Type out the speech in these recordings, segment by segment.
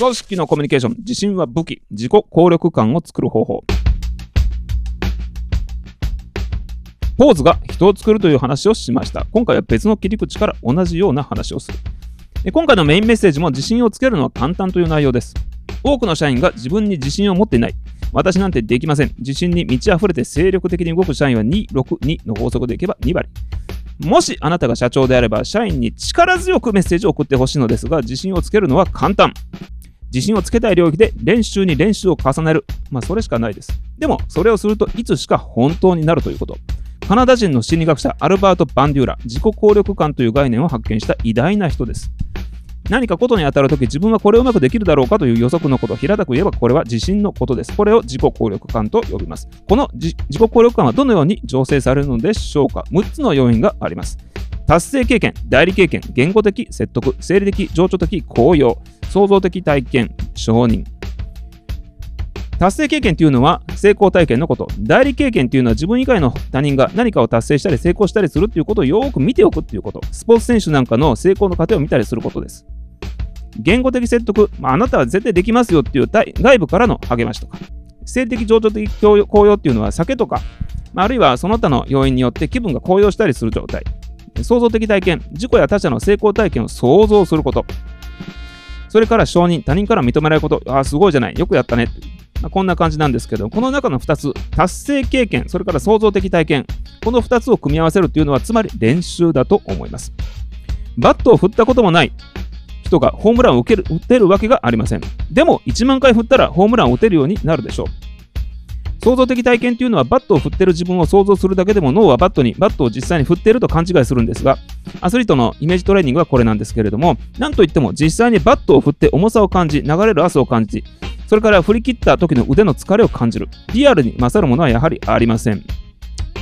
組織のコミュニケーション、自信は武器、自己効力感を作る方法。ポーズが人を作るという話をしました。今回は別の切り口から同じような話をする。今回のメインメッセージも自信をつけるのは簡単という内容です。多くの社員が自分に自信を持っていない。私なんてできません。自信に満ち溢れて精力的に動く社員は262の法則でいけば2割。もしあなたが社長であれば、社員に力強くメッセージを送ってほしいのですが、自信をつけるのは簡単。自信をつけたい領域で練習に練習を重ねる。まあ、それしかないです。でも、それをするといつしか本当になるということ。カナダ人の心理学者アルバート・バンデューラ、自己効力感という概念を発見した偉大な人です。何かことに当たるとき自分はこれをうまくできるだろうかという予測のこと、平たく言えばこれは自信のことです。これを自己効力感と呼びます。この自己効力感はどのように醸成されるのでしょうか ?6 つの要因があります。達成経験、代理経験、言語的説得、生理的、情緒的高揚、創造的体験、承認、達成経験というのは成功体験のこと。代理経験というのは自分以外の他人が何かを達成したり成功したりするということをよく見ておくということ。スポーツ選手なんかの成功の過程を見たりすることです。言語的説得、まあ、あなたは絶対できますよっていう外部からの励ましとか。性的情緒的高揚っていうのは酒とか、まあ、あるいはその他の要因によって気分が高揚したりする状態。想像的体験、自己や他者の成功体験を想像すること。それから承認、他人から認められること。ああ、すごいじゃない。よくやったね。まあ、こんな感じなんですけど、この中の2つ、達成経験、それから想像的体験、この2つを組み合わせるというのは、つまり練習だと思います。バットを振ったこともない人がホームランを受ける打てるわけがありません。でも、1万回振ったらホームランを打てるようになるでしょう。想像的体験というのはバットを振ってる自分を想像するだけでも脳はバットにバットを実際に振っていると勘違いするんですがアスリートのイメージトレーニングはこれなんですけれども何といっても実際にバットを振って重さを感じ流れる汗を感じそれから振り切った時の腕の疲れを感じる。リアルに勝るものはやはりありません。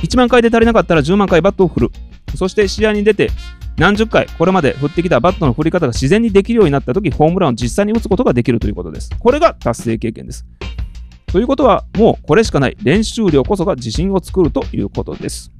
1万回で足りなかったら10万回バットを振る。そして試合に出て何十回これまで振ってきたバットの振り方が自然にできるようになった時ホームランを実際に打つことができるということです。これが達成経験です。ということはもうこれしかない練習量こそが自信を作るということです。